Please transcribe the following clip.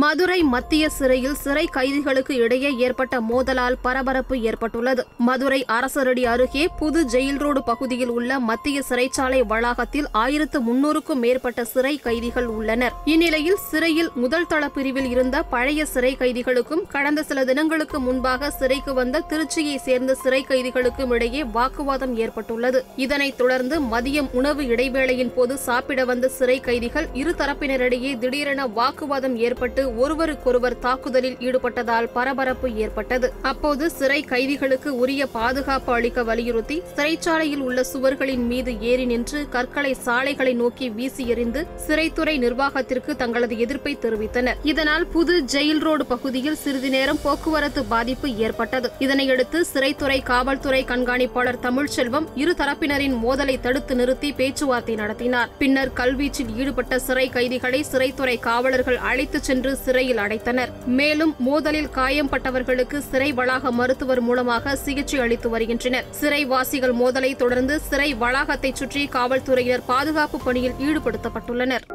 மதுரை மத்திய சிறையில் சிறை கைதிகளுக்கு இடையே ஏற்பட்ட மோதலால் பரபரப்பு ஏற்பட்டுள்ளது. மதுரை அரசரடி அருகே புது ஜெயில் ரோடு பகுதியில் உள்ள மத்திய சிறைச்சாலை வளாகத்தில் ஆயிரத்து முன்னூறுக்கும் மேற்பட்ட சிறை கைதிகள் உள்ளனர். இந்நிலையில் சிறையில் முதல் தள பிரிவில் இருந்த பழைய சிறை கைதிகளுக்கும் கடந்த சில தினங்களுக்கு முன்பாக சிறைக்கு வந்த திருச்சியை சேர்ந்த சிறை கைதிகளுக்கும் இடையே வாக்குவாதம் ஏற்பட்டுள்ளது. இதனைத் தொடர்ந்து மதியம் உணவு இடைவேளையின் போது சாப்பிட வந்த சிறை கைதிகள் இரு தரப்பினரிடையே திடீரென வாக்குவாதம் ஏற்பட்டு ஒருவருக்கொருவர் தாக்குதலில் ஈடுபட்டதால் பரபரப்பு ஏற்பட்டது. அப்போது சிறை கைதிகளுக்கு உரிய பாதுகாப்பு அளிக்க வலியுறுத்தி சிறைச்சாலையில் உள்ள சுவர்களின் மீது ஏறி நின்று கற்களை சாலைகளை நோக்கி வீசி எறிந்து சிறைத்துறை நிர்வாகத்திற்கு தங்களது எதிர்ப்பை தெரிவித்தனர். இதனால் புது ஜெயில் ரோடு பகுதியில் சிறிது நேரம் போக்குவரத்து பாதிப்பு ஏற்பட்டது. இதனையடுத்து சிறைத்துறை காவல்துறை கண்காணிப்பாளர் தமிழ்ச்செல்வம் இரு தரப்பினரின் மோதலை தடுத்து நிறுத்தி பேச்சுவார்த்தை நடத்தினார். பின்னர் கல்வீச்சில் ஈடுபட்ட சிறை கைதிகளை சிறைத்துறை காவலர்கள் அழைத்துச் சென்று சிறையில் அடைத்தனர். மேலும் மோதலில் காயம்பட்டவர்களுக்கு சிறை வளாக மருத்துவர் மூலமாக சிகிச்சை அளித்து வருகின்றனர். சிறைவாசிகள் மோதலை தொடர்ந்து சிறை வளாகத்தைச் சுற்றி காவல்துறையினர் பாதுகாப்பு பணியில் ஈடுபடுத்தப்பட்டுள்ளனர்.